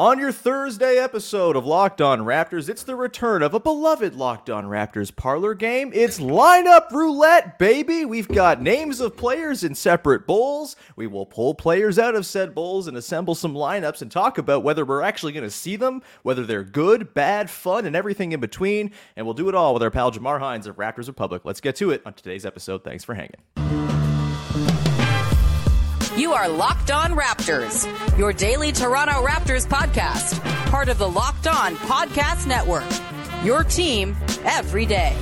On your Thursday episode of Locked On Raptors, it's the return of a beloved Locked On Raptors parlor game. It's lineup roulette, baby. We've got names of players in separate bowls. We will pull players out of said bowls and assemble some lineups and talk about whether we're actually going to see them, whether they're good, bad, fun, and everything in between. And we'll do it all with our pal Jamar Hinds of Raptors Republic. Let's get to it on today's episode. Thanks for hanging. You are Locked On Raptors, your daily Toronto Raptors podcast, part of the Locked On Podcast Network. Your team every day.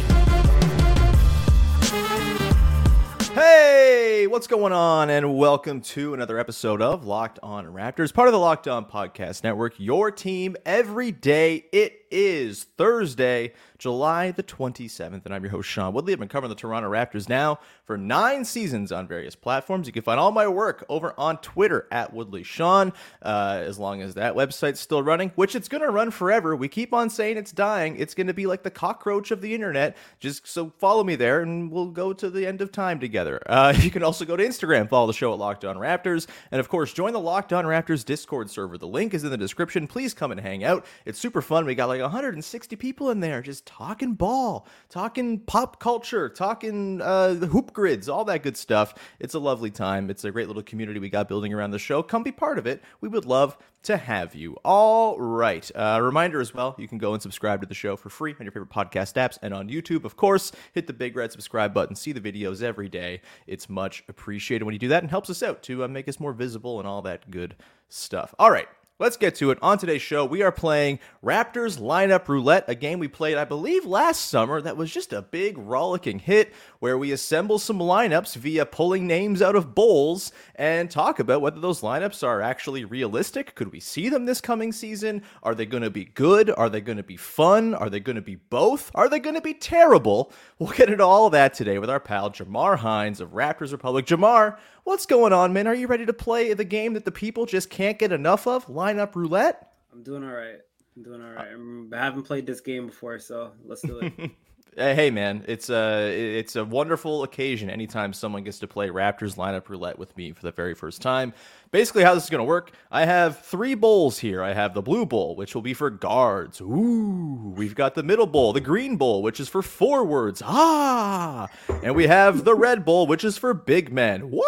Hey, what's going on? And welcome to another episode of Locked On Raptors, part of the Locked On Podcast Network, your team every day. It is Thursday, July the 27th, and I'm your host, Sean Woodley. I've been covering the Toronto Raptors now for nine seasons on various platforms. You can find all my work over on Twitter at Woodley Sean, uh, as long as that website's still running, which it's going to run forever. We keep on saying it's dying. It's going to be like the cockroach of the internet. Just so follow me there, and we'll go to the end of time together. Uh, you can also go to Instagram, follow the show at Locked On Raptors, and of course, join the Locked On Raptors Discord server. The link is in the description. Please come and hang out. It's super fun. We got like 160 people in there just talking ball, talking pop culture, talking uh, hoop grids, all that good stuff. It's a lovely time. It's a great little community we got building around the show. Come be part of it. We would love to have you. All right. Uh, reminder as well, you can go and subscribe to the show for free on your favorite podcast apps and on YouTube. Of course, hit the big red subscribe button. See the videos every day. It's much appreciated when you do that and helps us out to uh, make us more visible and all that good stuff. All right. Let's get to it. On today's show, we are playing Raptors Lineup Roulette, a game we played, I believe, last summer that was just a big rollicking hit where we assemble some lineups via pulling names out of bowls and talk about whether those lineups are actually realistic. Could we see them this coming season? Are they going to be good? Are they going to be fun? Are they going to be both? Are they going to be terrible? We'll get into all that today with our pal Jamar Hinds of Raptors Republic. Jamar, what's going on, man? Are you ready to play the game that the people just can't get enough of? Lineup roulette? I'm doing all right. I'm doing all right. I haven't played this game before, so let's do it. Hey man, it's a it's a wonderful occasion anytime someone gets to play Raptors lineup roulette with me for the very first time. Basically, how this is going to work, I have three bowls here. I have the blue bowl, which will be for guards. Ooh, we've got the middle bowl, the green bowl, which is for forwards. Ah, and we have the red bowl, which is for big men. What?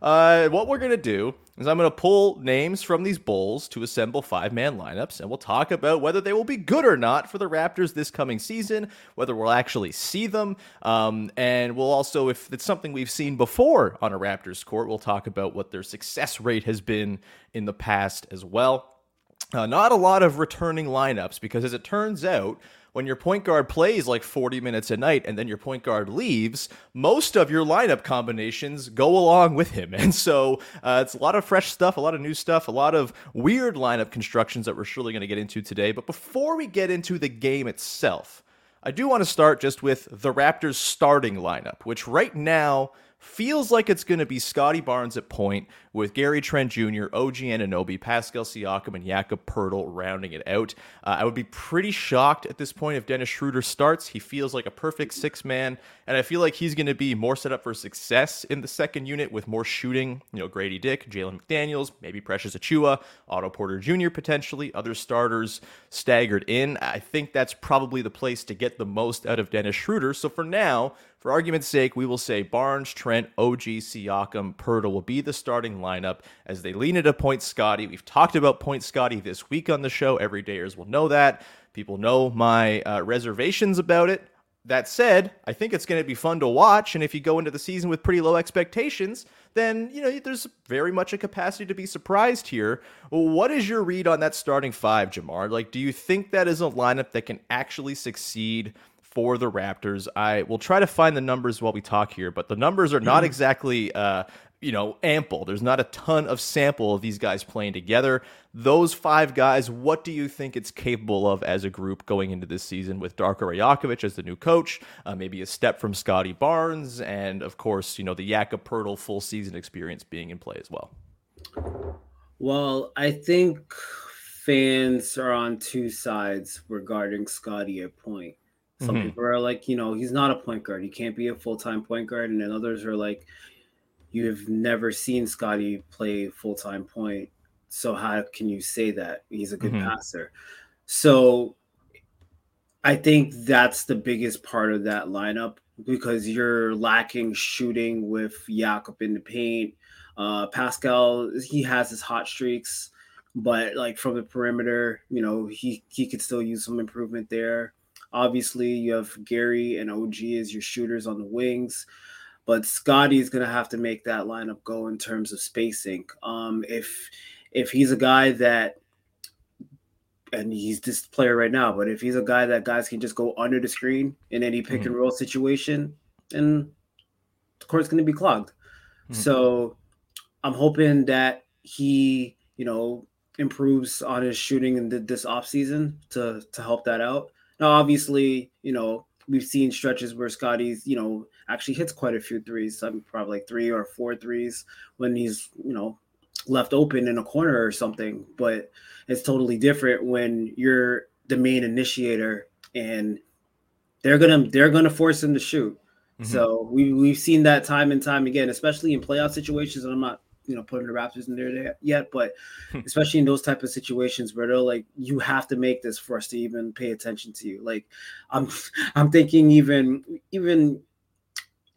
Uh, what we're going to do is I'm going to pull names from these bowls to assemble five man lineups, and we'll talk about whether they will be good or not for the Raptors this coming season, whether we'll actually see them, um, and we'll also, if it's something we've seen before on a Raptors court, we'll talk about what their success rate has been in the past as well. Uh, not a lot of returning lineups because, as it turns out, when your point guard plays like 40 minutes a night and then your point guard leaves, most of your lineup combinations go along with him. And so uh, it's a lot of fresh stuff, a lot of new stuff, a lot of weird lineup constructions that we're surely going to get into today. But before we get into the game itself, I do want to start just with the Raptors starting lineup, which right now feels like it's going to be Scottie Barnes at point with Gary Trent Jr., OG Anunoby, Pascal Siakam, and Jakob Poeltl rounding it out. Uh, I would be pretty shocked at this point if Dennis Schroeder starts. He feels like a perfect six man, and I feel like he's going to be more set up for success in the second unit with more shooting. You know, Grady Dick, Jalen McDaniels, maybe Precious Achiuwa, Otto Porter Jr. potentially, other starters staggered in. I think that's probably the place to get the most out of Dennis Schroeder. So for now, for argument's sake, we will say Barnes, Trent, OG, Siakam, Poeltl will be the starting lineup as they lean into Point Scottie. We've talked about Point Scottie this week on the show. Everydayers will know that. People know my uh, reservations about it. That said, I think it's going to be fun to watch. And if you go into the season with pretty low expectations, then you know there's very much a capacity to be surprised here. What is your read on that starting five, Jamar? Like, do you think that is a lineup that can actually succeed for the Raptors. I will try to find the numbers while we talk here, but the numbers are not exactly uh, you know, ample. There's not a ton of sample of these guys playing together. Those five guys, what do you think it's capable of as a group going into this season with Darko Rajakovic as the new coach? Uh, maybe a step from Scottie Barnes, and of course, you know, the Jakob Poeltl full season experience being in play as well. Well, I think fans are on two sides regarding Scottie at point. Some mm-hmm. people are like, you know, he's not a point guard. He can't be a full time point guard. And then others are like, you have never seen Scottie play full time point. So how can you say that he's a good mm-hmm. passer? So I think that's the biggest part of that lineup because you're lacking shooting with Jakob in the paint. Uh, Pascal, he has his hot streaks, but like from the perimeter, you know, he he could still use some improvement there. Obviously, you have Gary and OG as your shooters on the wings, but Scottie is going to have to make that lineup go in terms of spacing. Um, if if he's a guy that and he's this player right now, but if he's a guy that guys can just go under the screen in any pick mm-hmm. and roll situation, then the court's going to be clogged. Mm-hmm. So I'm hoping that he, you know, improves on his shooting in the, this offseason to to help that out. Now, obviously, you know, we've seen stretches where Scottie's, you know, actually hits quite a few threes, some probably like three or four threes when he's, you know, left open in a corner or something. But it's totally different when you're the main initiator and they're gonna they're gonna force him to shoot. Mm-hmm. So we we've seen that time and time again, especially in playoff situations. And I'm not you know putting the Raptors in there yet, but especially in those type of situations where they're like, you have to make this for us to even pay attention to you. Like, I'm I'm thinking even even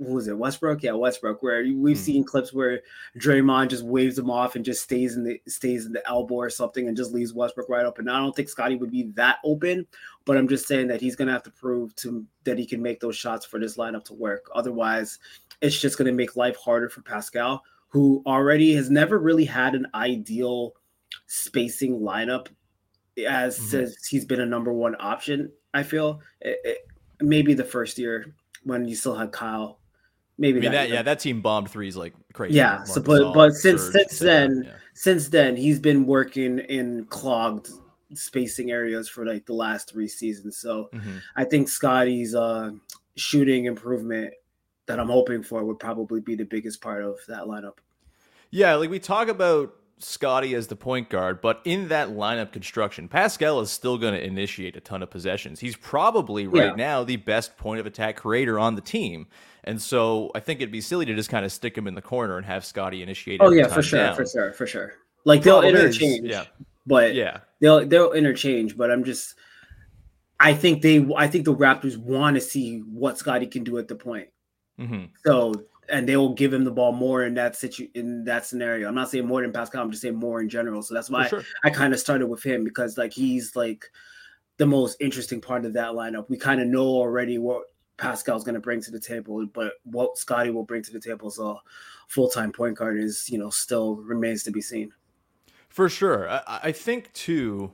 who was it Westbrook? Yeah, Westbrook. Where we've hmm. seen clips where Draymond just waves him off and just stays in the stays in the elbow or something and just leaves Westbrook right open. Now, I don't think Scottie would be that open, but I'm just saying that he's gonna have to prove to that he can make those shots for this lineup to work. Otherwise, it's just gonna make life harder for Pascal, who already has never really had an ideal spacing lineup as mm-hmm. he's been a number one option. I feel it, it, maybe the first year when you still had Kyle maybe I mean, that, yeah that team bombed threes like crazy. Yeah so but but since since then yeah. since then he's been working in clogged spacing areas for like the last three seasons. So mm-hmm. i think Scottie's uh shooting improvement that i'm hoping for would probably be the biggest part of that lineup. Yeah like we talk about Scottie as the point guard, but in that lineup construction, Pascal is still going to initiate a ton of possessions. He's probably right yeah. now the best point of attack creator on the team. And so I think it'd be silly to just kind of stick him in the corner and have Scottie initiate. Oh yeah, for sure, down. for sure, for sure. Like they'll interchange, is, yeah. But yeah, they'll they'll interchange. But I'm just, I think they, I think the Raptors want to see what Scottie can do at the point. Mm-hmm. So and they will give him the ball more in that situ in that scenario. I'm not saying more than Pascal. I'm just saying more in general. So that's why sure. I, I kind of started with him because like he's like the most interesting part of that lineup. We kind of know already what Pascal's going to bring to the table, but what Scottie will bring to the table as a full time point guard is, you know, still remains to be seen. For sure. I, I think, too,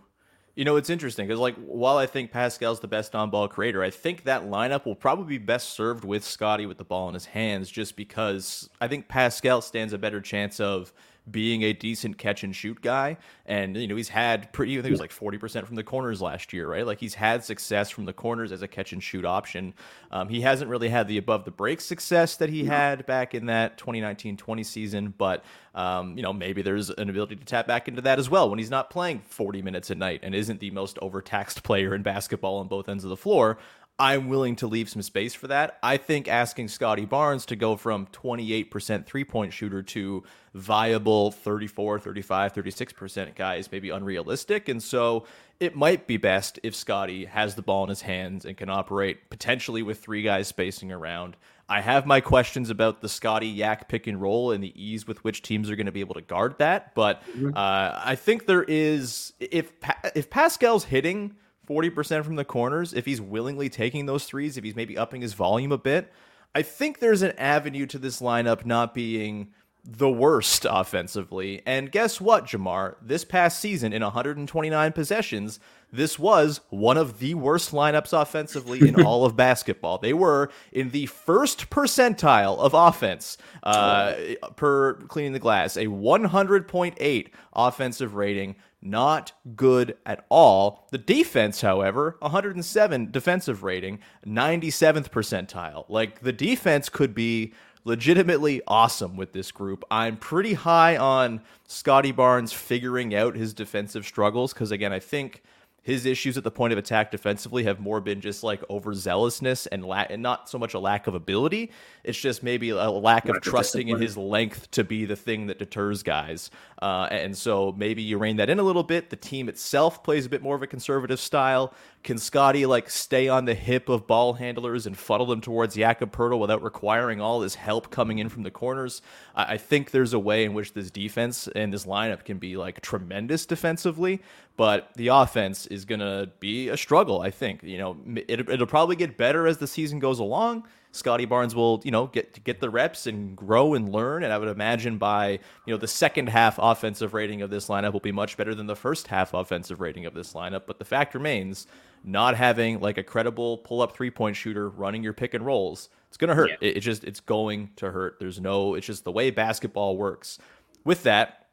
you know, it's interesting because, like, while I think Pascal's the best on ball creator, I think that lineup will probably be best served with Scottie with the ball in his hands just because I think Pascal stands a better chance of being a decent catch and shoot guy. And, you know, he's had pretty, I think it was like 40% from the corners last year, right? Like he's had success from the corners as a catch and shoot option. Um, he hasn't really had the above the break success that he had back in that 2019 20 season, but, um, you know, maybe there's an ability to tap back into that as well when he's not playing 40 minutes a night and isn't the most overtaxed player in basketball on both ends of the floor. I'm willing to leave some space for that. I think asking Scottie Barnes to go from 28% three point shooter to viable 34, 35, 36% guy is maybe unrealistic. And so it might be best if Scottie has the ball in his hands and can operate potentially with three guys spacing around. I have my questions about the Scottie Yak pick and roll and the ease with which teams are going to be able to guard that. But mm-hmm. uh, I think there is, if, if Pascal's hitting, 40% from the corners, if he's willingly taking those threes, if he's maybe upping his volume a bit, I think there's an avenue to this lineup not being the worst offensively. And guess what, Jamar? This past season, in 129 possessions, this was one of the worst lineups offensively in all of basketball. They were in the first percentile of offense uh, per cleaning the glass, a 100.8 offensive rating. Not good at all. The defense, however, 107 defensive rating, 97th percentile. Like the defense could be legitimately awesome with this group. I'm pretty high on Scottie Barnes figuring out his defensive struggles because, again, I think his issues at the point of attack defensively have more been just like overzealousness and la- and not so much a lack of ability. It's just maybe a lack of trusting in his length to be the thing that deters guys. Uh, and so maybe you rein that in a little bit. The team itself plays a bit more of a conservative style. Can Scottie like stay on the hip of ball handlers and funnel them towards Jakob Poeltl without requiring all this help coming in from the corners? I, I think there's a way in which this defense and this lineup can be like tremendous defensively, but the offense is to be a struggle. I think you know it, it'll probably get better as the season goes along. Scottie Barnes will, you know, get get the reps and grow and learn. And I would imagine by, you know, the second half offensive rating of this lineup will be much better than the first half offensive rating of this lineup. But the fact remains, not having like a credible pull up three point shooter running your pick and rolls, it's gonna hurt. Yeah. It, it just it's going to hurt. There's no, it's just the way basketball works. With that,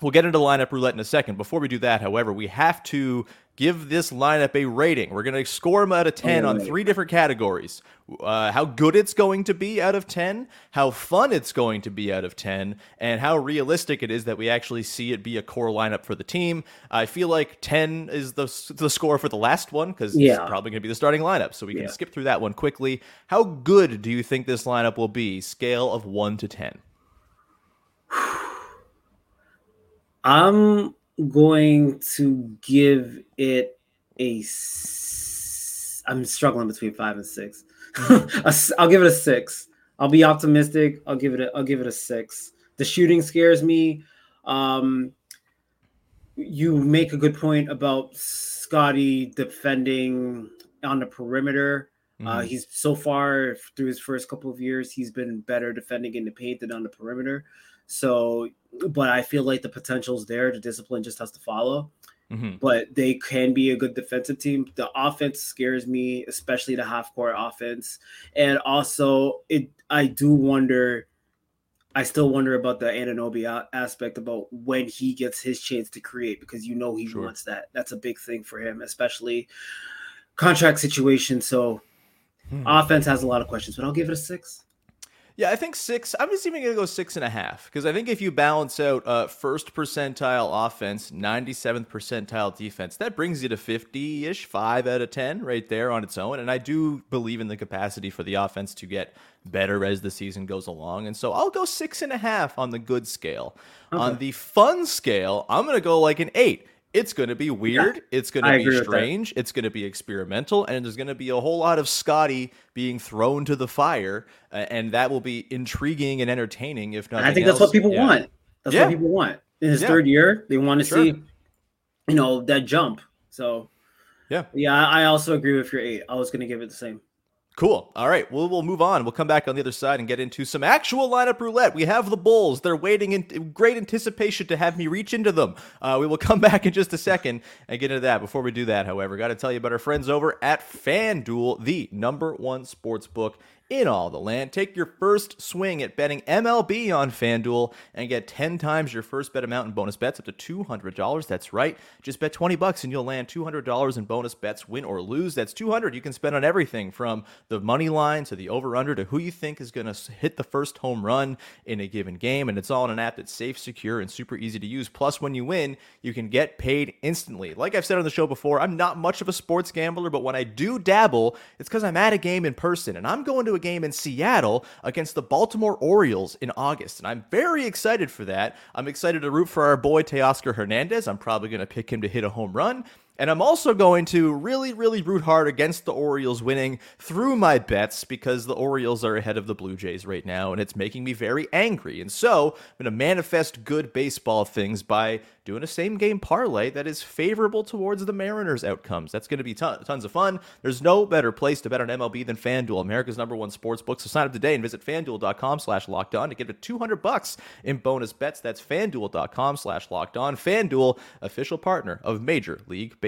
We'll get into lineup roulette in a second. Before we do that, however, we have to give this lineup a rating. We're going to score them out of 10 on three different categories uh, how good it's going to be out of 10, how fun it's going to be out of 10, and how realistic it is that we actually see it be a core lineup for the team. I feel like 10 is the, the score for the last one because yeah. it's probably going to be the starting lineup. So we can yeah. skip through that one quickly. How good do you think this lineup will be? Scale of 1 to 10. I'm going to give it a. I'm struggling between five and six. I'll give it a six. I'll be optimistic. I'll give it a. I'll give it a six. The shooting scares me. Um, you make a good point about Scottie defending on the perimeter. Uh, mm-hmm. Uh, he's so far through his first couple of years, he's been better defending in the paint than on the perimeter. So, but I feel like the potential is there. The discipline just has to follow. Mm-hmm. But they can be a good defensive team. The offense scares me, especially the half court offense. And also, it I do wonder. I still wonder about the Anunoby aspect about when he gets his chance to create because you know he sure. wants that. That's a big thing for him, especially contract situation. So, hmm. offense has a lot of questions, but I'll give it a six. Yeah, I think six. I'm just even going to go six and a half because I think if you balance out uh, first percentile offense, 97th percentile defense, that brings you to 50 ish, five out of 10 right there on its own. And I do believe in the capacity for the offense to get better as the season goes along. And so I'll go six and a half on the good scale. Okay. On the fun scale, I'm going to go like an eight it's going to be weird. Yeah, it's going to be strange. It's going to be experimental, and there's going to be a whole lot of Scottie being thrown to the fire, uh, and that will be intriguing and entertaining. If not, I think that's what people yeah. want. That's yeah. what people want in his third year. They want to sure. see, you know, that jump. So, yeah, yeah, I also agree with your eight. I was going to give it the same. Cool. All right. Well, we'll move on. We'll come back on the other side and get into some actual lineup roulette. We have the Bulls. They're waiting in great anticipation to have me reach into them. Uh, we will come back in just a second and get into that. Before we do that, however, got to tell you about our friends over at FanDuel, the number one sports book in all the land. Take your first swing at betting MLB on FanDuel and get 10 times your first bet amount in bonus bets up to $200. That's right. Just bet 20 bucks and you'll land $200 in bonus bets, win or lose. That's 200 you can spend on everything from the money line to the over under to who you think is going to hit the first home run in a given game and it's all in an app that's safe, secure and super easy to use. Plus when you win, you can get paid instantly. Like I've said on the show before, I'm not much of a sports gambler, but when I do dabble, it's cuz I'm at a game in person and I'm going to a game in Seattle against the Baltimore Orioles in August. And I'm very excited for that. I'm excited to root for our boy Teoscar Hernandez. I'm probably going to pick him to hit a home run. And I'm also going to really, really root hard against the Orioles winning through my bets because the Orioles are ahead of the Blue Jays right now, and it's making me very angry. And so I'm going to manifest good baseball things by doing a same game parlay that is favorable towards the Mariners' outcomes. That's going to be ton- tons of fun. There's no better place to bet on MLB than FanDuel, America's number one sports book. So sign up today and visit fanduel.com slash locked on to get a 200 bucks in bonus bets. That's fanduel.com slash locked on. FanDuel, official partner of Major League Baseball.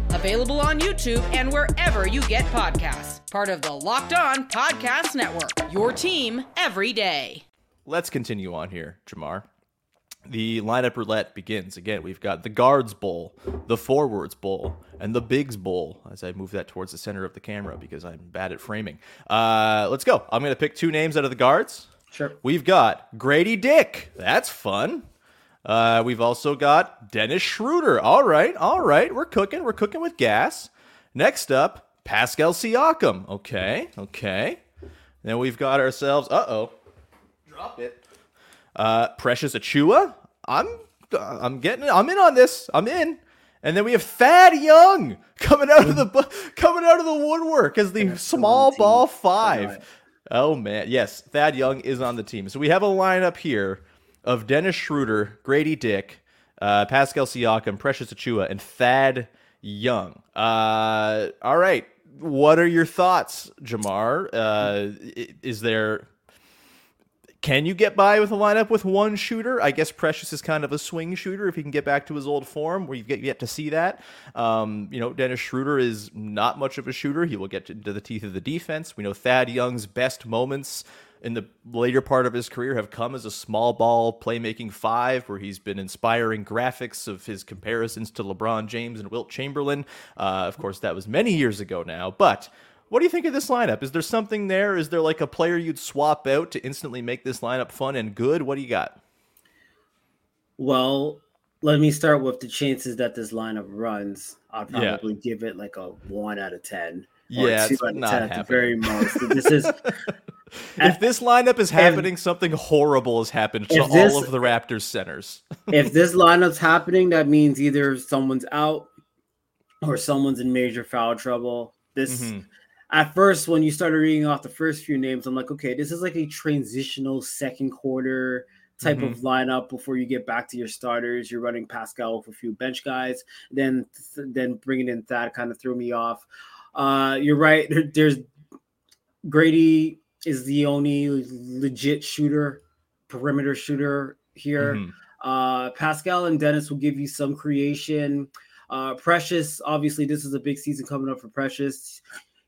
available on YouTube and wherever you get podcasts. Part of the Locked On Podcast Network, your team every day. Let's continue on here, Jamar. The lineup roulette begins. Again, we've got the guards bowl, the forwards bowl, and the bigs bowl. As I move that towards the center of the camera because I'm bad at framing. Uh, let's go. I'm going to pick two names out of the guards. Sure. We've got Grady Dick. That's fun. Uh, we've also got Dennis Schroeder. All right, all right. We're cooking. We're cooking with gas. Next up, Pascal Siakam. Okay, okay. Then we've got ourselves. Uh oh. Drop it. Uh, Precious Achiuwa. I'm I'm getting I'm in on this. I'm in. And then we have Thad Young coming out of the coming out of the woodwork as the small ball five. Oh man, yes, Thad Young is on the team. So we have a lineup here of Dennis Schroeder, Grady Dick, uh, Pascal Siakam, Precious Achiuwa, and Thad Young. Uh, all right, what are your thoughts, Jamar? Uh, is there can you get by with a lineup with one shooter? I guess Precious is kind of a swing shooter if he can get back to his old form, where you get yet to see that. Um, you know, Dennis Schroeder is not much of a shooter. He will get to, to the teeth of the defense. We know Thad Young's best moments in the later part of his career have come as a small ball playmaking five, where he's been inspiring graphics of his comparisons to LeBron James and Wilt Chamberlain. Uh, of course, that was many years ago now, but. What do you think of this lineup? Is there something there? Is there like a player you'd swap out to instantly make this lineup fun and good? What do you got? Well, let me start with the chances that this lineup runs. I'd Yeah. probably give it like a one out of ten. Yeah, two it's out of not ten at the very most. This is If this lineup is happening, something horrible has happened to if all of the Raptors centers. if this lineup's happening, that means either someone's out or someone's in major foul trouble. This Mhm. at first, when you started reading off the first few names, I'm like, okay, this is like a transitional second quarter type Mm-hmm. of lineup before you get back to your starters. You're running Pascal with a few bench guys, then then bringing in Thad kind of threw me off. Uh, you're right. There- There's Grady is the only legit shooter, perimeter shooter here. Mhm. Uh, Pascal and Dennis will give you some creation. Uh, Precious, obviously, this is a big season coming up for Precious.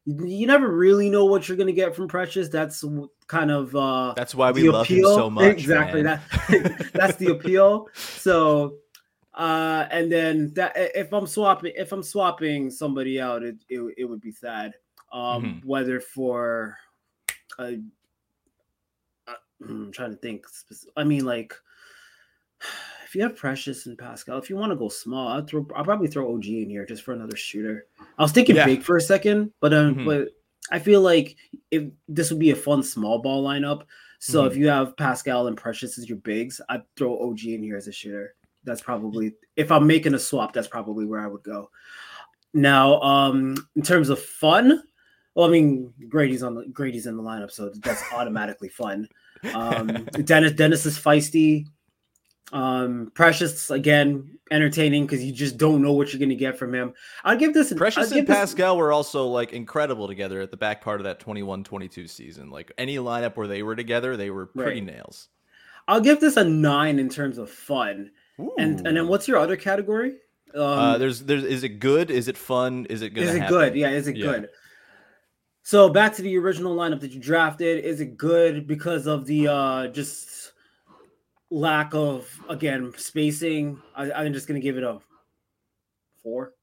You, you never really know what you're going to get from Precious. That's kind of uh, That's why we love him so much. Exactly. man. That that's the appeal. So, uh, and then that if I'm swapping, if I'm swapping somebody out, it it, it would be sad. Um, Mhm. whether for, a, uh, I'm trying to think. I mean, like, if you have Precious and Pascal, if you want to go small, I'll throw. I'll probably throw OG in here just for another shooter. I was thinking Yeah. big for a second, but um, Mhm. but I feel like if this would be a fun small ball lineup. So Mm-hmm. if you have Pascal and Precious as your bigs, I'd throw OG in here as a shooter. That's probably if I'm making a swap, that's probably where I would go. Now, um, in terms of fun, well, I mean Grady's on the Grady's in the lineup, so that's automatically fun. Um, Dennis Dennis is feisty. Um, Precious again entertaining because you just don't know what you're gonna get from him. I'd give this. Precious give and this- Pascal were also like incredible together at the back part of that 21-22 season. Like any lineup where they were together, they were pretty Right. nails. I'll give this a nine in terms of fun. And and then what's your other category? Um, uh, there's there's is it good? Is it fun? Is it gonna is it happen? good? Yeah, is it Yeah. good? So back to the original lineup that you drafted. Is it good because of the uh just lack of again spacing? I, I'm just gonna give it a four.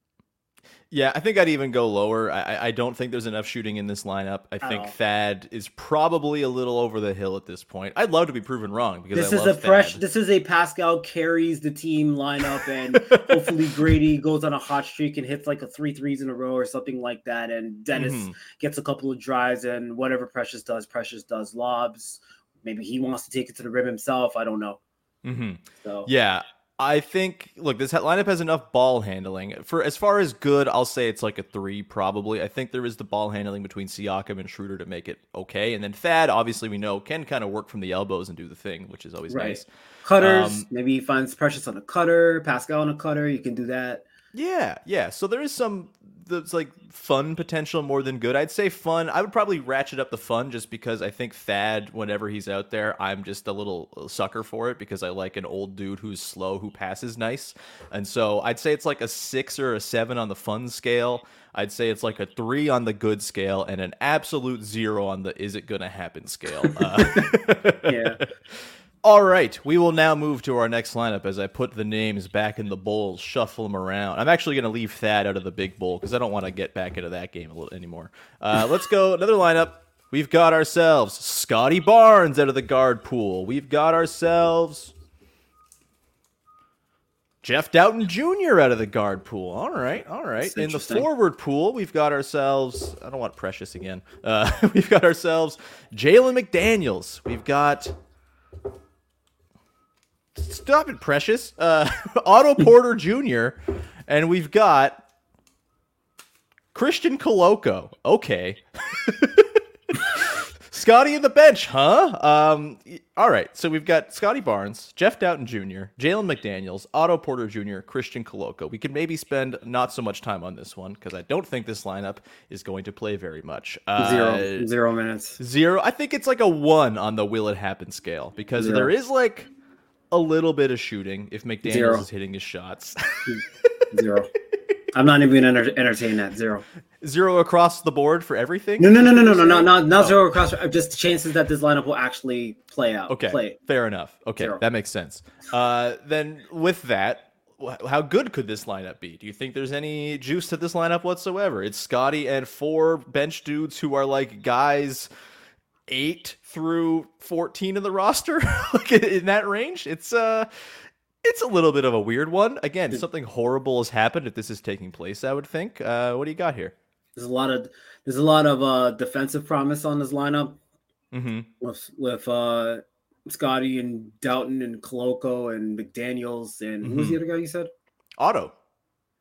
Yeah, I think I'd even go lower. I, I don't think there's enough shooting in this lineup. I think all. Thad is probably a little over the hill at this point. I'd love to be proven wrong because This I is a fresh. Thad. This is a Pascal carries the team lineup, and hopefully Grady goes on a hot streak and hits like a three threes in a row or something like that. And Dennis Mhm. gets a couple of drives, and whatever Precious does, Precious does lobs. Maybe he wants to take it to the rim himself. I don't know. Mhm. So Yeah, I think look, this lineup has enough ball handling. For as far as good, I'll say it's like a three probably. I think there is the ball handling between Siakam and Schroeder to make it okay, and then Thad, obviously we know can kind of work from the elbows and do the thing, which is always Right. nice. cutters. Um, maybe he finds Precious on a cutter, Pascal on a cutter. You can do that. Yeah, yeah. So there is some that's like fun potential more than good. I'd say fun. I would probably ratchet up the fun just because I think Thad, whenever he's out there, I'm just a little sucker for it because I like an old dude who's slow who passes nice. And so I'd say it's like a six or a seven on the fun scale. I'd say it's like a three on the good scale and an absolute zero on the is it gonna happen scale. Uh, Yeah. all right, we will now move to our next lineup as I put the names back in the bowls, shuffle them around. I'm actually going to leave Thad out of the big bowl because I don't want to get back into that game a little anymore. Uh, let's go another lineup. We've got ourselves Scottie Barnes out of the guard pool. We've got ourselves Jeff Dowtin Jr. out of the guard pool. All right, all right. In the forward pool, we've got ourselves. I don't want Precious again. Uh, we've got ourselves Jalen McDaniels. We've got Stop it, Precious. Uh, Otto Porter Jr. And we've got Christian Koloko. Okay. Scottie in the bench, huh? Um, all right. So we've got Scottie Barnes, Jeff Dowtin Jr., Jalen McDaniels, Otto Porter Jr., Christian Koloko. We could maybe spend not so much time on this one because I don't think this lineup is going to play very much. Uh, Zero. Zero minutes. Zero. I think it's like a one on the will it happen scale because Zero. there is like a little bit of shooting if McDaniels Zero. is hitting his shots. Zero. I'm not even going to enter- entertain that. Zero. Zero across the board for everything. No, no, no, no, no, no, not not not zero across. uh, Just the chances that this lineup will actually play out. Okay, Play. fair enough. Okay, Zero. that makes sense. Uh, then with that, how good could this lineup be? Do you think there's any juice to this lineup whatsoever? It's Scottie and four bench dudes who are like guys eight through fourteen in the roster, like in- that range. It's uh, it's a little bit of a weird one. Again, something horrible has happened if this is taking place. I would think. Uh, what do you got here? There's a lot of there's a lot of uh defensive promise on this lineup Mm-hmm. with with uh Scottie and Dowtin and Koloko and McDaniels and Mm-hmm. the other guy you said? Otto.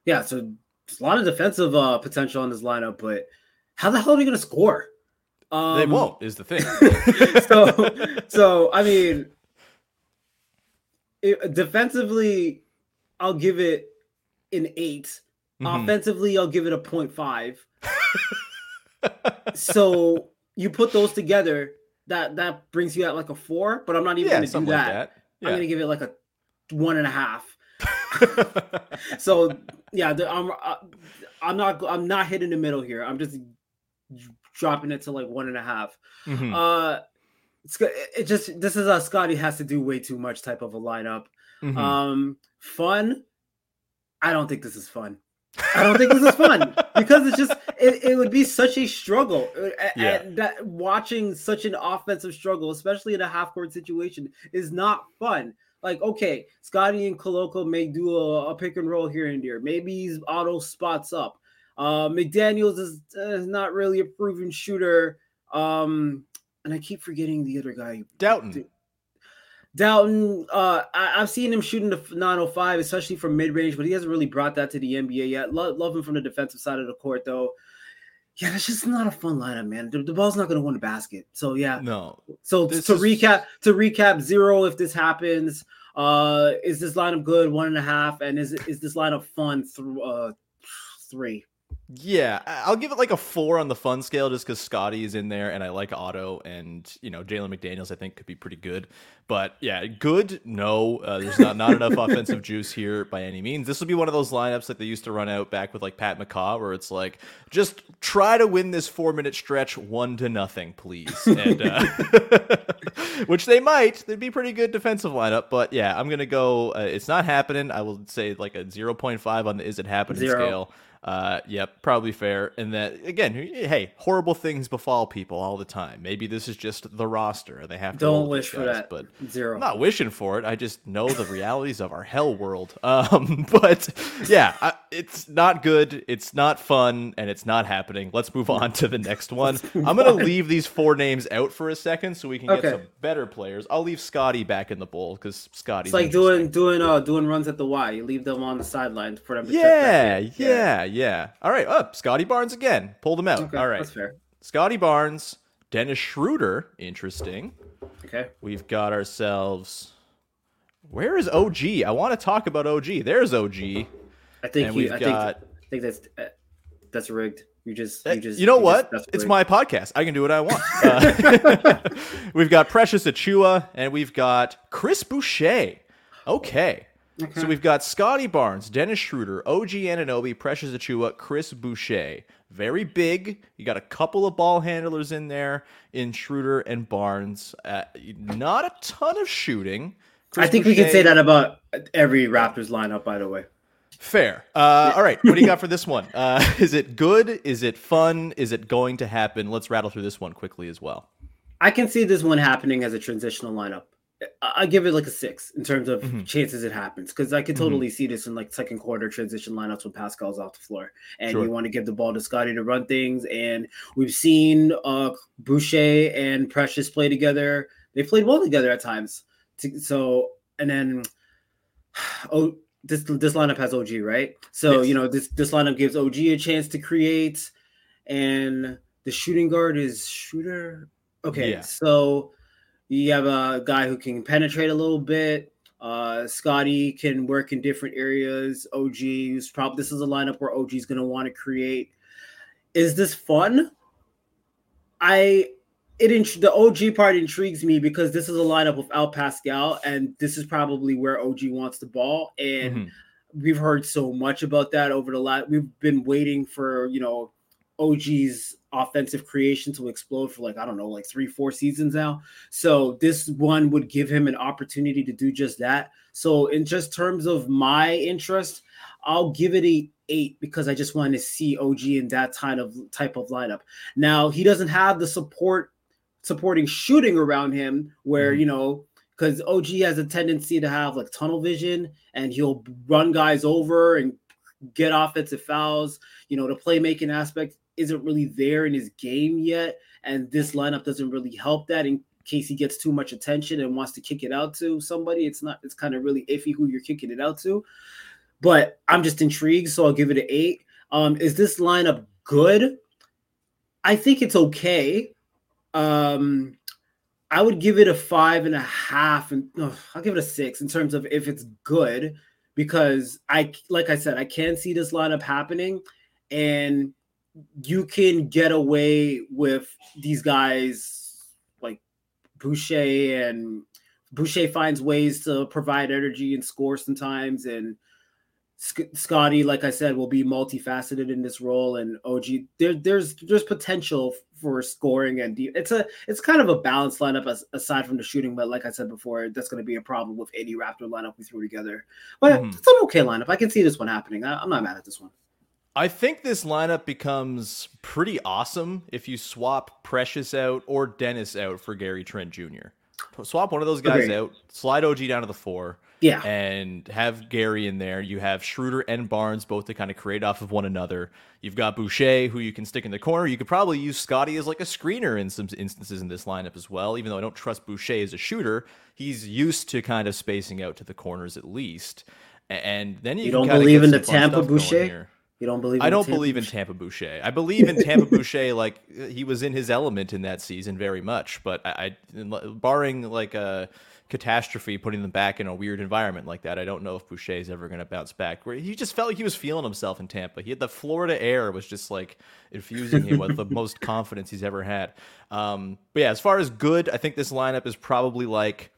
Yeah, so there's a lot of defensive uh potential on this lineup, but how the hell are we gonna score? Um, they won't. Is the thing. so so I mean it, defensively I'll give it an 8. Mhm. Offensively I'll give it a 0.5. so you put those together that that brings you at like a 4, but I'm not even yeah, going to do that. like that. I'm going to give it like a one and a half. So yeah, I'm I'm not I'm not hitting the middle here. I'm just dropping it to like one and a half. Mhm. Uh, it's it just this is a Scottie has to do way too much type of a lineup. Mhm. Um, fun. I don't think this is fun. I don't think this is fun because it's just it, it would be such a struggle. Uh, Yeah. That watching such an offensive struggle, especially in a half court situation, is not fun. Like, okay, Scottie and Koloko may do a, a pick and roll here and there. Maybe he's Otto spots up. Uh, McDaniels is, uh, not really a proven shooter. Um, and I keep forgetting the other guy. Dowtin. Dowtin, uh, I, I've seen him shooting the 905, especially from mid range, but he hasn't really brought that to the NBA yet. Lo- love him from the defensive side of the court, though. Yeah, that's just not a fun lineup, man. The, the ball's not going to win the basket. So yeah. No. So to is- recap, to recap, zero if this happens. Uh, is this lineup good? One and a half, and is is this lineup fun? Through uh, three. Yeah, I'll give it like a four on the fun scale just because Scottie is in there and I like Otto and you know Jalen McDaniels I think could be pretty good. But yeah, good. No, uh, there's not not enough offensive juice here by any means. This will be one of those lineups that they used to run out back with like Pat McCaw, where it's like just try to win this four minute stretch one to nothing, please. And uh, which they might. They'd be pretty good defensive lineup. But yeah, I'm gonna go. Uh, it's not happening. I will say like a 0.5 on the is it happening Zero. scale. Uh, yep, probably fair. And that again, hey, horrible things befall people all the time. Maybe this is just the roster. They have to Don't wish these for that. But Zero. I'm not wishing for it. I just know the realities of our hell world. Um, but yeah, I, it's not good. It's not fun, and it's not happening. Let's move on to the next one. I'm gonna leave these four names out for a second so we can get some better players. I'll leave Scottie back in the bowl because Scottie's It's like doing doing uh doing runs at the Y. You leave them on the sidelines for them to Yeah, back yeah, yeah. All right, up. Scottie Barnes again. Pulled him out. Okay, All right. that's fair. Scottie Barnes, Dennis Schroeder. Interesting. Okay. We've got ourselves. Where is OG? I want to talk about OG. There's OG. I think And you. we've I think. got- I think that's uh, that's rigged. You just. Uh, You just. you know just- what? that's it's my podcast. I can do what I want. Uh, we've got Precious Achiuwa and we've got Chris Boucher. Okay. So we've got Scottie Barnes, Dennis Schroeder, OG Anunoby, Precious Achiuwa, Chris Boucher. Very big. You got a couple of ball handlers in there in Schroeder and Barnes. Uh, not a ton of shooting. I Chris think we can say that about every Raptors lineup. By the way. Fair. Uh, all right. What do you got for this one? Uh, is it good? Is it fun? Is it going to happen? Let's rattle through this one quickly as well. I can see this one happening as a transitional lineup. I give it like a six in terms of Mm-hmm. chances it happens because I could totally see this in like second quarter transition lineups when Pascal's off the floor and Sure. you want to give the ball to Scottie to run things. And we've seen uh, Boucher and Precious play together. They played well together at times. So and then oh this this lineup has OG right. So Yes. you know this this lineup gives OG a chance to create, and the shooting guard is shooter. Okay, Yeah. so you have a guy who can penetrate a little bit. Uh, Scottie can work in different areas. OG is probably this is a lineup where OG is going to want to create. Is this fun? I it int- the OG part intrigues me because this is a lineup without Pascal, and this is probably where OG wants the ball. And Mhm. we've heard so much about that over the last. We've been waiting for you know OG's offensive creation to explode for like I don't know, like three, four seasons now. So this one would give him an opportunity to do just that. So in just terms of my interest, I'll give it a eight because I just want to see OG in that kind of type of lineup. Now he doesn't have the support supporting shooting around him where Mhm. you know because OG has a tendency to have like tunnel vision and he'll run guys over and get offensive fouls. You know, the playmaking aspect isn't really there in his game yet. And this lineup doesn't really help that in case he gets too much attention and wants to kick it out to somebody. It's not, it's kind of really iffy who you're kicking it out to. But I'm just intrigued, so I'll give it an eight. Um, is this lineup good? I think it's okay. Um, I would give it a five and a half, and I'll give it a six in terms of if it's good, because I, like I said, I can see this lineup happening, and you can get away with these guys like Boucher and Boucher finds ways to provide energy and score sometimes, and Sc- Scottie, like I said, will be multifaceted in this role, and OG there, there's there's potential for scoring and de- it's a it's kind of a balanced lineup as, aside from the shooting, but like I said before, that's going to be a problem with any Raptor lineup we threw together. But Mhm. it's an okay lineup. I can see this one happening. I, I'm not mad at this one. I think this lineup becomes pretty awesome if you swap Precious out or Dennis out for Gary Trent Jr. Swap one of those guys Agreed. out, slide OG down to the four, Yeah, and have Gary in there. You have Schroeder and Barnes both to kind of create off of one another. You've got Boucher, who you can stick in the corner. You could probably use Scottie as like a screener in some instances in this lineup as well. Even though I don't trust Boucher as a shooter, he's used to kind of spacing out to the corners at least. And then you, You don't believe in the Tampa Boucher? You don't believe. I in don't Tampa believe in Boucher? Tampa Boucher. I believe in Tampa Boucher like he was in his element in that season very much, but I, I barring like a catastrophe putting them back in a weird environment like that, I don't know if Boucher is ever going to bounce back. Where he just felt like he was feeling himself in Tampa. He had the Florida air was just like infusing him with the most confidence he's ever had. Um, but yeah, as far as good, I think this lineup is probably like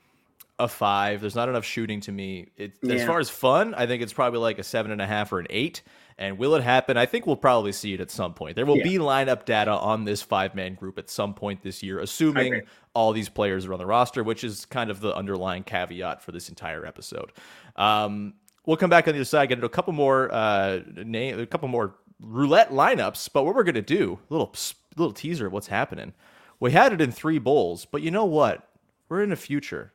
a five. There's not enough shooting to me. It, As far as fun, I think it's probably like a seven and a half or an eight. And will it happen? I think we'll probably see it at some point. There will Yeah. be lineup data on this five man group at some point this year, assuming all these players are on the roster, which is kind of the underlying caveat for this entire episode. Um, we'll come back on the other side, get into a couple more uh, name, a couple more roulette lineups. But what we're gonna do, little little teaser of what's happening. We had it in three bowls, but you know what? We're in the future.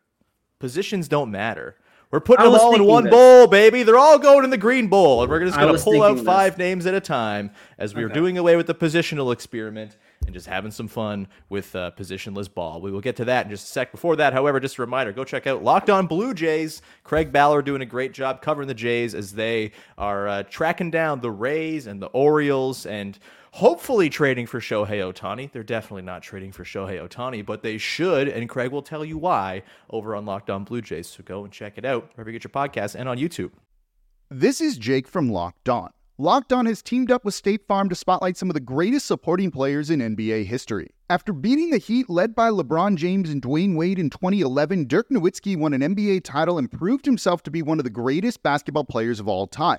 Positions don't matter. We're putting them all in one this. bowl, baby. They're all going in the green bowl, and we're just gonna pull out this. five names at a time as we are Okay. doing away with the positional experiment and just having some fun with uh, positionless ball. We will get to that in just a sec. Before that, however, just a reminder: go check out Locked On Blue Jays. Craig Ballard doing a great job covering the Jays as they are uh, tracking down the Rays and the Orioles and. Hopefully trading for Shohei Ohtani. They're definitely not trading for Shohei Ohtani, but they should, and Craig will tell you why over on Locked On Blue Jays. So go and check it out wherever you get your podcast and on YouTube. This is Jake from Locked On. Locked On has teamed up with State Farm to spotlight some of the greatest supporting players in NBA history. After beating the Heat led by LeBron James and Dwyane Wade in 2011, Dirk Nowitzki won an NBA title and proved himself to be one of the greatest basketball players of all time.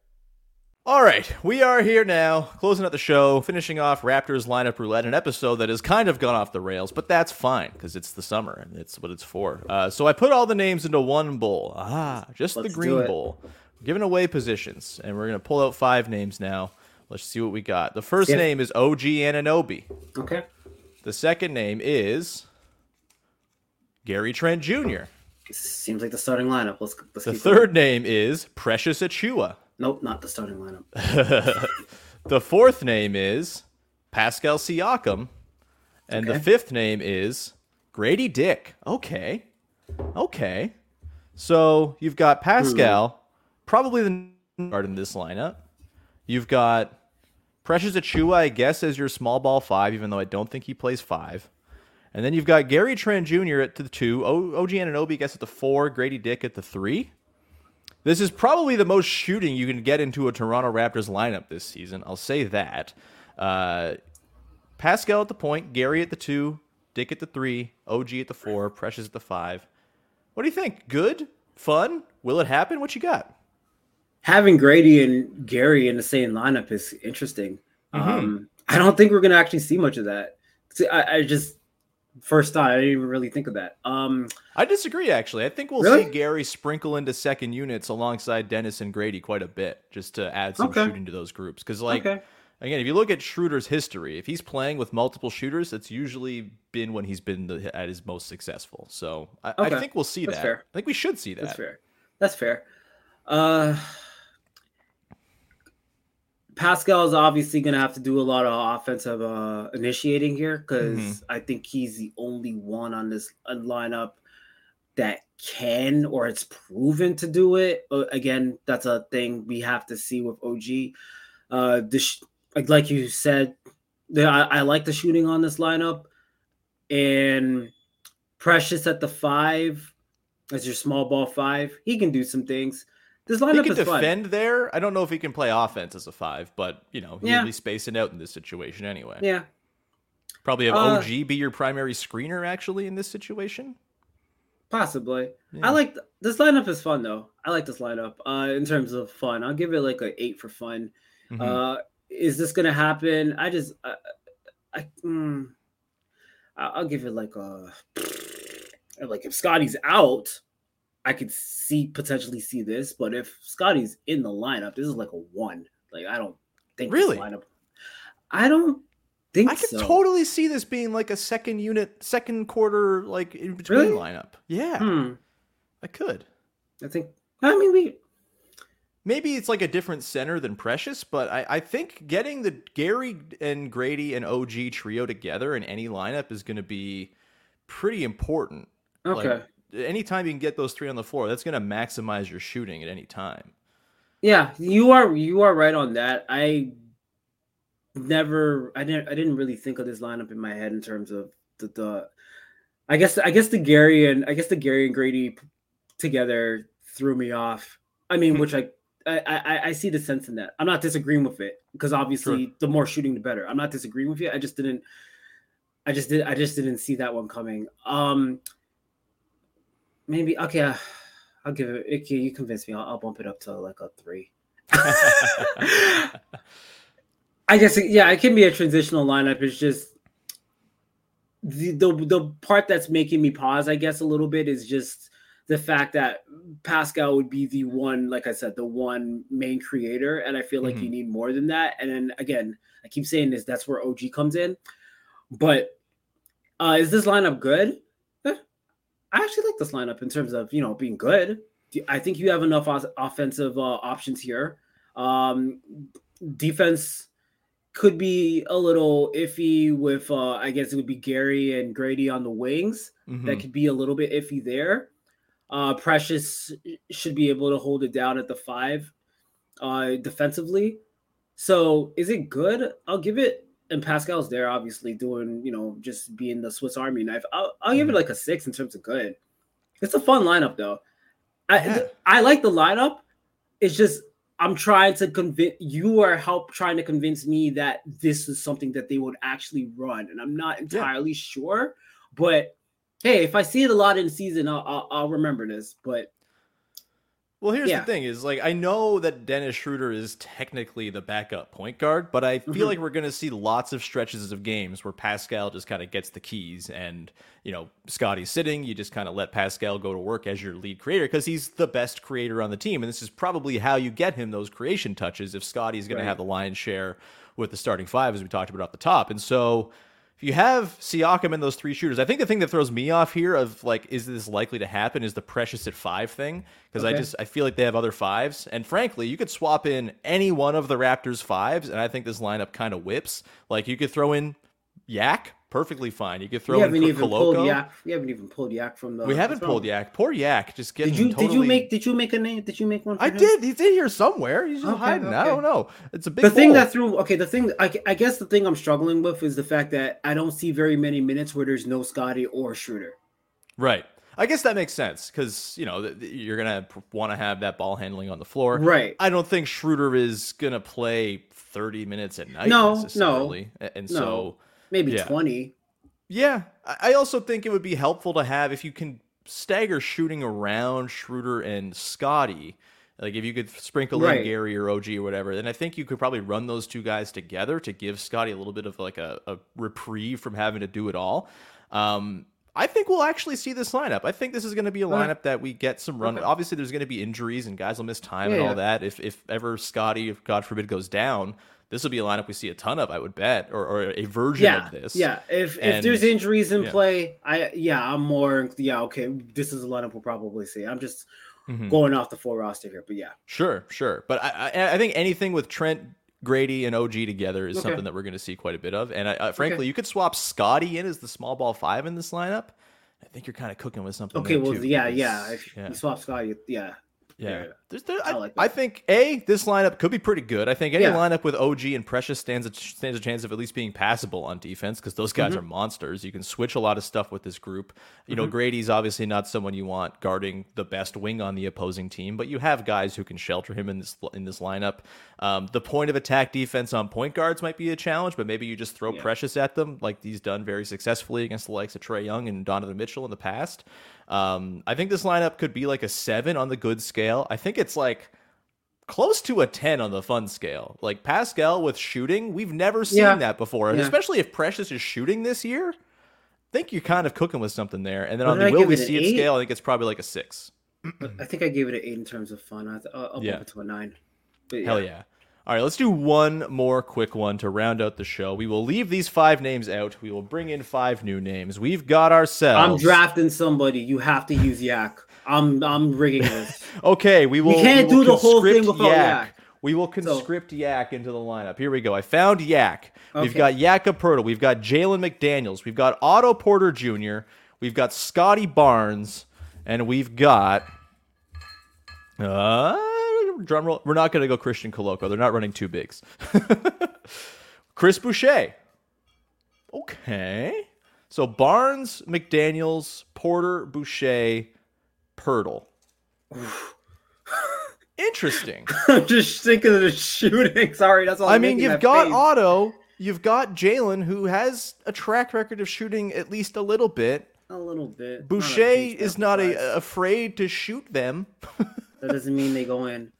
All right, we are here now, closing out the show, finishing off Raptors lineup roulette, an episode that has kind of gone off the rails, but that's fine because it's the summer and it's what it's for. Uh, so I put all the names into one bowl. Ah, just Let's the green bowl. Giving away positions, and we're gonna pull out five names now. Let's see what we got. The first Yeah. name is OG Anunoby. Okay. The second name is Gary Trent Jr. Seems like the starting lineup. Let's let's The third name is Precious Achiuwa. Nope, not the starting lineup. The fourth name is Pascal Siakam. And the fifth name is Grady Dick. Okay. Okay. So you've got Pascal, hmm. probably the guard in this lineup. You've got Precious Achiuwa, I guess, as your small ball five, even though I don't think he plays five. And then you've got Gary Trent Jr. at the two, o- OG Anunoby gets at the four, Grady Dick at the three. This is probably the most shooting you can get into a Toronto Raptors lineup this season. I'll say that. Uh, Pascal at the point, Gary at the two, Dick at the three, OG at the four, Precious at the five. What do you think? Good? Fun? Will it happen? What you got? Having Grady and Gary in the same lineup is interesting. Mm-hmm. Um, I don't think we're gonna actually see much of that. See, I, I just first thought I didn't even really think of that. Um, I disagree, actually. I think we'll Really? see Gary sprinkle into second units alongside Dennis and Grady quite a bit, just to add some Okay. shooting to those groups. Because, like, Okay. again, if you look at Schroeder's history, if he's playing with multiple shooters, it's usually been when he's been the, at his most successful. So I, I think we'll see That's that. fair. I think we should see that. That's fair. That's fair. Uh, Pascal is obviously going to have to do a lot of offensive uh, initiating here because Mhm. I think he's the only one on this uh, lineup that can or it's proven to do it. Uh, again, that's a thing we have to see with OG. Uh, the sh- like, you said, the, I, I like the shooting on this lineup, and Precious at the five as your small ball five. He can do some things. This He can is fun. defend there. I don't know if he can play offense as a five, but you know he'll Yeah. be spacing out in this situation anyway. Yeah, Probably have Uh, OG be your primary screener actually in this situation. possibly. Yeah. I like th- this lineup is fun though. I like this lineup. Uh, in terms of fun, I'll give it like a eight for fun. Mhm. Uh, is this gonna happen? I just, I, I, mm, I- I'll give it like a, like if Scottie's out, I could see potentially see this, but if Scottie's in the lineup, this is like a one. Like I don't think Really? lineup. I don't think I could so. totally see this being like a second unit, second quarter, like in between Really? lineup. Yeah, Hmm. I could. I think. I mean, we. Maybe it's like a different center than Precious, but I, I think getting the Gary and Grady and OG trio together in any lineup is going to be pretty important. Okay. Like, anytime you can get those three on the floor, that's going to maximize your shooting at any time. Yeah, you are you are right on that. I never I didn't I didn't really think of this lineup in my head in terms of the, the I guess I guess the Gary and I guess the Gary and Grady together threw me off. I mean, which I I, I, I see the sense in that. I'm not disagreeing with it because obviously Sure. the more shooting the better. I'm not disagreeing with you. I just didn't I just did I just didn't see that one coming. Um maybe okay, uh, I'll give it you convinced me. I'll, I'll bump it up to like a three. I guess yeah, it can be a transitional lineup. It's just the, the the part that's making me pause, I guess, a little bit is just the fact that Pascal would be the one, like I said, the one main creator, and I feel like you need more than that. And then again, I keep saying this, that's where OG comes in. But uh, is this lineup good? I actually like this lineup in terms of you know being good. I think you have enough offensive uh, options here. Um, defense could be a little iffy with uh I guess it would be Gary and Grady on the wings. Mhm. That could be a little bit iffy there. Uh Precious should be able to hold it down at the 5 uh defensively. So, is it good? I'll give it and Pascal's there obviously doing, you know, just being the Swiss Army knife. I'll, I'll give it mm-hmm. like a 6 in terms of good. It's a fun lineup though. I Yeah. I like the lineup. It's just I'm trying to convince you are help trying to convince me that this is something that they would actually run, and I'm not entirely sure. But hey, if I see it a lot in season, I'll, I'll, I'll remember this. But Well, here's Yeah. the thing: is like I know that Dennis Schroeder is technically the backup point guard, but I feel Mhm. like we're going to see lots of stretches of games where Pascal just kind of gets the keys, and you know Scottie's sitting. You just kind of let Pascal go to work as your lead creator because he's the best creator on the team, and this is probably how you get him those creation touches. If Scottie's going Right. to have the lion's share with the starting five, as we talked about at the top, and so. If you have Siakam and those three shooters, I think the thing that throws me off here of like, is this likely to happen? Is the precious at five thing? Because I just I feel like they have other fives, and frankly, you could swap in any one of the Raptors fives, and I think this lineup kind of whips. Like you could throw in Yak, perfectly fine. You could throw in haven't even pulled Yak. You haven't even pulled Yak from the. We haven't pulled? Yak. Poor Yak, just getting Did you totally. did you make did you make a name? Did you make one? For I him? did. He's in here somewhere. He's just Okay, hiding. I don't know. It's a big. the thing that threw okay the thing I, I guess the thing i'm struggling with is the fact that i don't see very many minutes where there's no scottie or Schroeder. Right. I guess that makes sense because you know you're gonna want to have that ball handling on the floor. Right. I don't think Schroeder is gonna play 30 minutes at night. No, no, and no. Maybe Yeah. 20 yeah, I also think it would be helpful to have if you can stagger shooting around Schroeder and Scottie. Like if you could sprinkle in Gary or OG or whatever, then I think you could probably run those two guys together to give Scottie a little bit of like a, a reprieve from having to do it all. Um, I think we'll actually see this lineup. I think this is going to be a lineup that we get some run. Okay. Obviously, there's going to be injuries and guys will miss time Yeah, and all yeah. that. If if ever Scottie, if God forbid, goes down, this will be a lineup we see a ton of. I would bet, or, or a version yeah of this. yeah if if there's injuries in yeah. play i yeah i'm more yeah okay this is a lineup we'll probably see i'm just Mhm. going off the full roster here but yeah Sure, sure. But I, I, I think anything with Trent, Grady, and OG together is Okay. something that we're going to see quite a bit of. And I, I, frankly, Okay. you could swap Scottie in as the small ball five in this lineup. I think you're kind of cooking with something. okay well too, yeah yeah if yeah, you swap scottie yeah yeah. There's, there, I I, like I think a this lineup could be pretty good. I think any Yeah. lineup with OG and Precious stands a, stands a chance of at least being passable on defense because those guys Mm-hmm. are monsters. You can switch a lot of stuff with this group. You know, Grady's obviously not someone you want guarding the best wing on the opposing team, but you have guys who can shelter him in this in this lineup. Um, the point of attack defense on point guards might be a challenge, but maybe you just throw Yeah. Precious at them like he's done very successfully against the likes of Trae Young and Donovan Mitchell in the past. Um, I think this lineup could be like a seven on the good scale. I think it's like close to a 10 on the fun scale. Like Pascal with shooting, we've never seen Yeah. that before. Yeah. especially if Precious is shooting this year, I think you're kind of cooking with something there. And then What on the will we see it scale, I think it's probably like a six. i think i gave it an eight in terms of fun I th- i'll, I'll Yeah. bump it to a nine but Hell yeah. All right, let's do one more quick one to round out the show. We will leave these five names out. We will bring in five new names. We've got ourselves. i'm drafting somebody you have to use yak i'm i'm rigging this Okay, we will. can't we will do the whole thing without Yak. We will conscript Yak into the lineup. Here we go. I found Yak. We've got Yak Aperto. We've got Jalen McDaniels. We've got Otto Porter Jr. We've got Scottie Barnes, and we've got uh drum roll. We're not going to go Christian Koloko. They're not running two bigs. Chris Boucher. Okay. So Barnes, McDaniels, Porter, Boucher, Poeltl. Interesting. I'm just thinking of the shooting. Sorry, that's all. I I'm mean, you've got face. Otto, you've got Jalen, who has a track record of shooting at least a little bit. a little bit. Not Boucher huge is not a, afraid to shoot them. That doesn't mean they go in.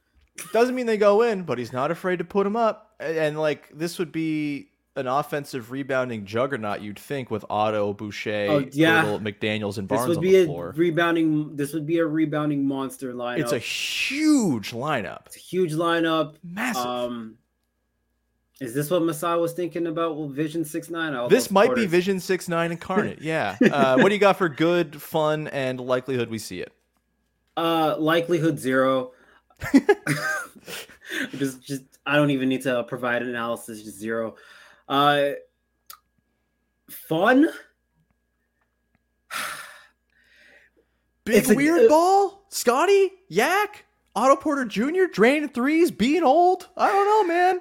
Doesn't mean they go in, but he's not afraid to put him up. And, and, like this would be an offensive rebounding juggernaut, you'd think, with Otto, Boucher, Oh, yeah. McDaniels, and This Barnes would on be the a floor. rebounding. This would be a rebounding monster lineup. It's a huge lineup, It's a huge lineup. massive. Um, is this what Masai was thinking about with Vision Six Nine? this might be Vision Six Nine incarnate. Yeah. Uh, what do you got for good, fun, and likelihood we see it? Uh, likelihood zero. just, just I don't even need to provide an analysis. Just zero. Uh, fun. Big It's weird uh, ball, Scottie, Yak, Otto Porter Jr. draining threes, being old. I don't know, man.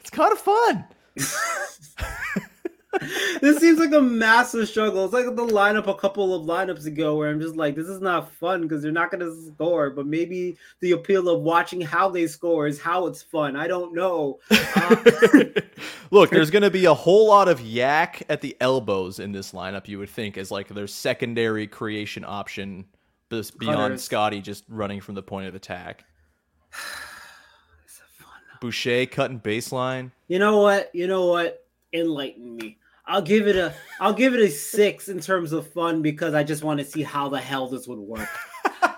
It's kind of fun. this seems like a massive struggle. It's like the lineup a couple of lineups ago where I'm just like, this is not fun because they're not going to score. But maybe the appeal of watching how they score is how it's fun. I don't know. Uh, Look, there's going to be a whole lot of yak at the elbows in this lineup. You would think as like their secondary creation option, beyond Cutters. Scottie just running from the point of attack. Boucher cutting baseline. you know what? You know what? Enlighten me. I'll give it a I'll give it a six in terms of fun because I just want to see how the hell this would work.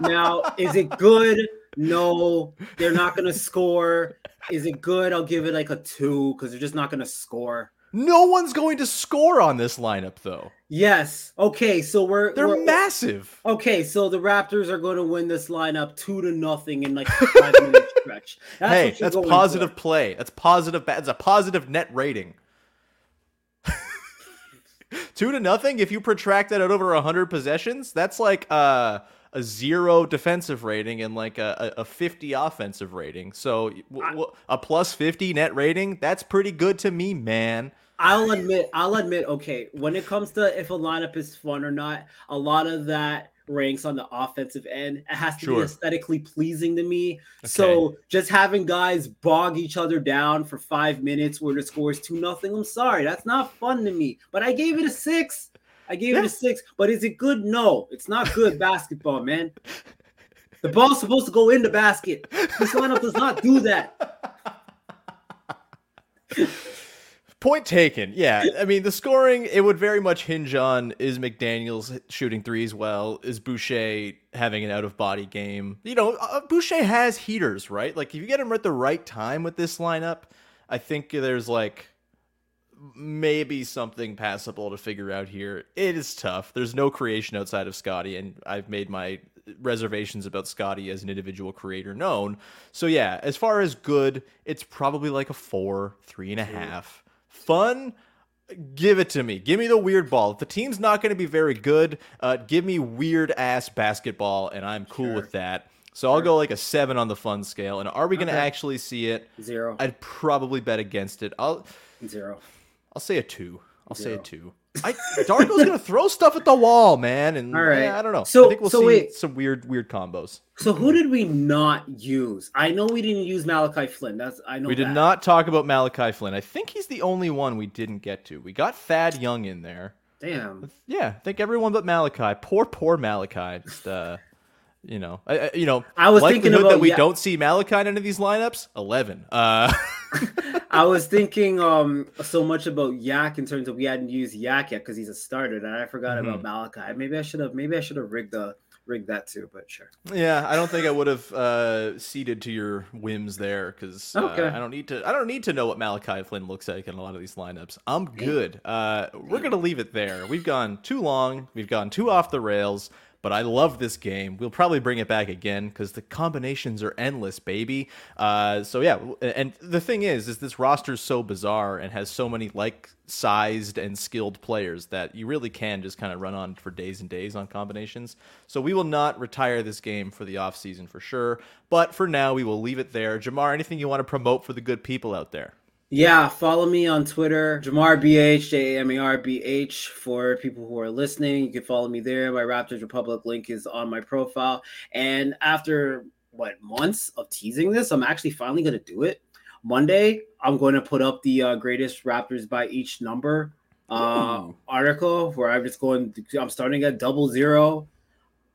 now, is it good? No, they're not gonna score. Is it good? I'll give it like a two because they're just not gonna score. No one's going to score on this lineup though. Yes. Okay. So we're They're we're- massive. Okay, so the Raptors are going to win this lineup two to nothing in like five minute stretch. That's hey, that's positive for. play. That's positive. That's a positive net rating. Two to nothing. If you protract that out over hundred possessions, that's like uh, a zero defensive rating and like a, a, a fifty offensive rating. So w- w- a plus fifty net rating. That's pretty good to me, man. I'll admit, I'll admit. Okay, when it comes to if a lineup is fun or not, a lot of that ranks on the offensive end. It has to Sure. be aesthetically pleasing to me. So just having guys bog each other down for five minutes where the score is two nothing. I'm sorry, that's not fun to me. But I gave it a six. I gave it a six. But is it good? No, it's not good basketball, man. The ball's supposed to go in the basket. This lineup does not do that. Point taken. Yeah, I mean the scoring it would very much hinge on is McDaniel's shooting threes well, is Boucher having an out of body game. You know, uh, Boucher has heaters, right? Like if you get him at the right time with this lineup, I think there's like maybe something passable to figure out here. It is tough. There's no creation outside of Scottie, and I've made my reservations about Scottie as an individual creator known. So yeah, as far as good, it's probably like a four, three and a half. Fun, give it to me. Give me the weird ball. If the team's not going to be very good, uh, give me weird ass basketball, and I'm cool Sure. with that. So I'll go like a seven on the fun scale. And are we going to Okay. actually see it? Zero. I'd probably bet against it. I'll Zero. I'll say a two. I'll say a two. I Darko's gonna throw stuff at the wall, man, and All right. yeah, I don't know. So- I think we'll so see wait. some weird, weird combos. So who did we not use? I know we didn't use Malachi Flynn. That's I know We did that. not talk about Malachi Flynn. I think he's the only one we didn't get to. We got Thad Young in there. Damn. Yeah, I think everyone but Malachi. Poor, poor Malachi. Just uh, you know, I, you know. I was thinking likelihood that we Ya- don't see Malachi in any of these lineups. Eleven. Uh, I was thinking um so much about Yak in terms of we hadn't used Yak yet because he's a starter, and I forgot Mm-hmm. about Malachi. Maybe I should have maybe I should have rigged the rigged that too, but sure. Yeah, I don't think I would have uh, ceded to your whims there because Okay. uh, I don't need to. I don't need to know what Malachi Flynn looks like in a lot of these lineups. I'm good. Uh, we're gonna leave it there. We've gone too long. We've gone too off the rails. But I love this game. We'll probably bring it back again because the combinations are endless, baby. Uh, so yeah, and the thing is, is this roster is so bizarre and has so many like sized and skilled players that you really can just kind of run on for days and days on combinations. So we will not retire this game for the off season for sure, but for now we will leave it there. Jamar, anything you want to promote for the good people out there? Yeah, follow me on Twitter, Jamar BH, J A M A R B H. For people who are listening, you can follow me there. My Raptors Republic link is on my profile. And after what months of teasing this, I'm actually finally going to do it. Monday, I'm going to put up the uh, greatest Raptors by each number uh, article where I'm just going, I'm starting at double zero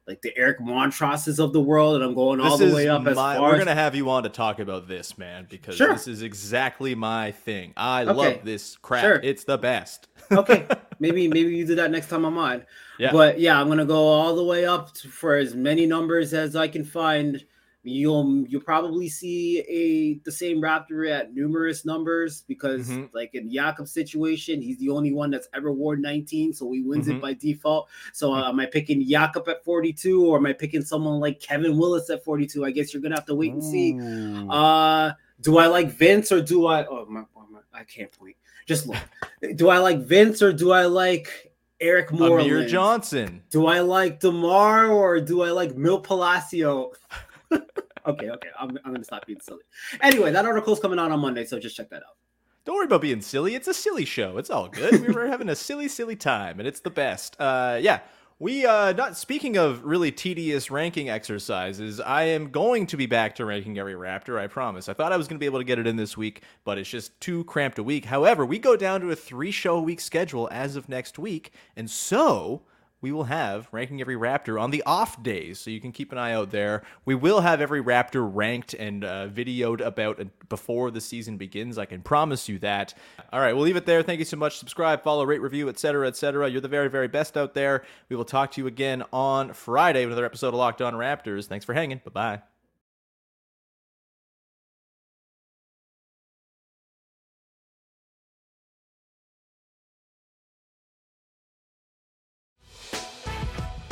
like the Eric Montrosses of the world, and I'm going all the way up my, as far. We're gonna have you on to talk about this, man, because Sure. this is exactly my thing. I Okay. love this crap. Sure. It's the best. okay, maybe maybe you do that next time I'm on. Yeah. But yeah, I'm gonna go all the way up to, for as many numbers as I can find. You'll you'll probably see a the same Raptor at numerous numbers because Mhm. like in Jakob's situation, he's the only one that's ever worn 19, so he wins Mhm. it by default. So uh, am I picking Jakob at 42 or am I picking someone like Kevin Willis at 42? I guess you're gonna have to wait and see. Uh, do I like Vince or do I? Oh my, my I can't point. Just look. do I like Vince or do I like Eric Moreland? Amir Johnson. Do I like Demar or do I like Milt Palacio? okay, okay. I'm, I'm gonna stop being silly. Anyway, that article's coming out on Monday, so just check that out. Don't worry about being silly. It's a silly show. It's all good. we were having a silly, silly time, and it's the best. Uh, yeah. We uh not speaking of really tedious ranking exercises, I am going to be back to ranking every Raptor, I promise. I thought I was gonna be able to get it in this week, but it's just too cramped a week. However, we go down to a three show a week schedule as of next week, and so we will have ranking every Raptor on the off days, so you can keep an eye out there. We will have every Raptor ranked and uh, videoed about uh, before the season begins. I can promise you that. All right, we'll leave it there. Thank you so much. Subscribe, follow, rate, review, etc., etc. You're the very, very best out there. We will talk to you again on Friday with another episode of Locked On Raptors. Thanks for hanging. Bye bye.